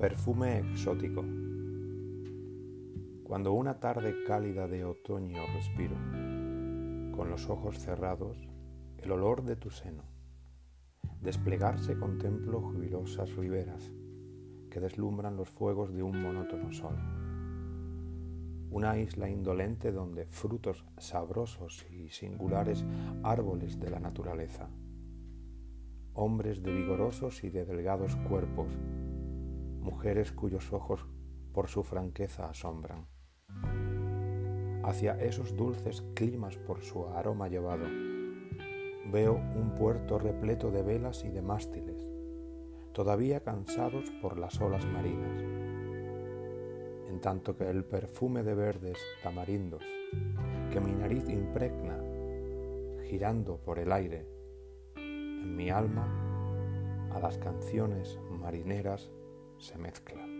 Perfume exótico. Cuando una tarde cálida de otoño respiro, con los ojos cerrados, el olor de tu seno. Desplegarse contemplo jubilosas riberas que deslumbran los fuegos de un monótono sol. Una isla indolente donde frutos sabrosos y singulares árboles de la naturaleza. Hombres de vigorosos y de delgados cuerpos cuyos ojos por su franqueza asombran. Hacia esos dulces climas por su aroma llevado, veo un puerto repleto de velas y de mástiles, todavía cansados por las olas marinas, en tanto que el perfume de verdes tamarindos que mi nariz impregna, girando por el aire, en mi alma, a las canciones marineras se mezcla.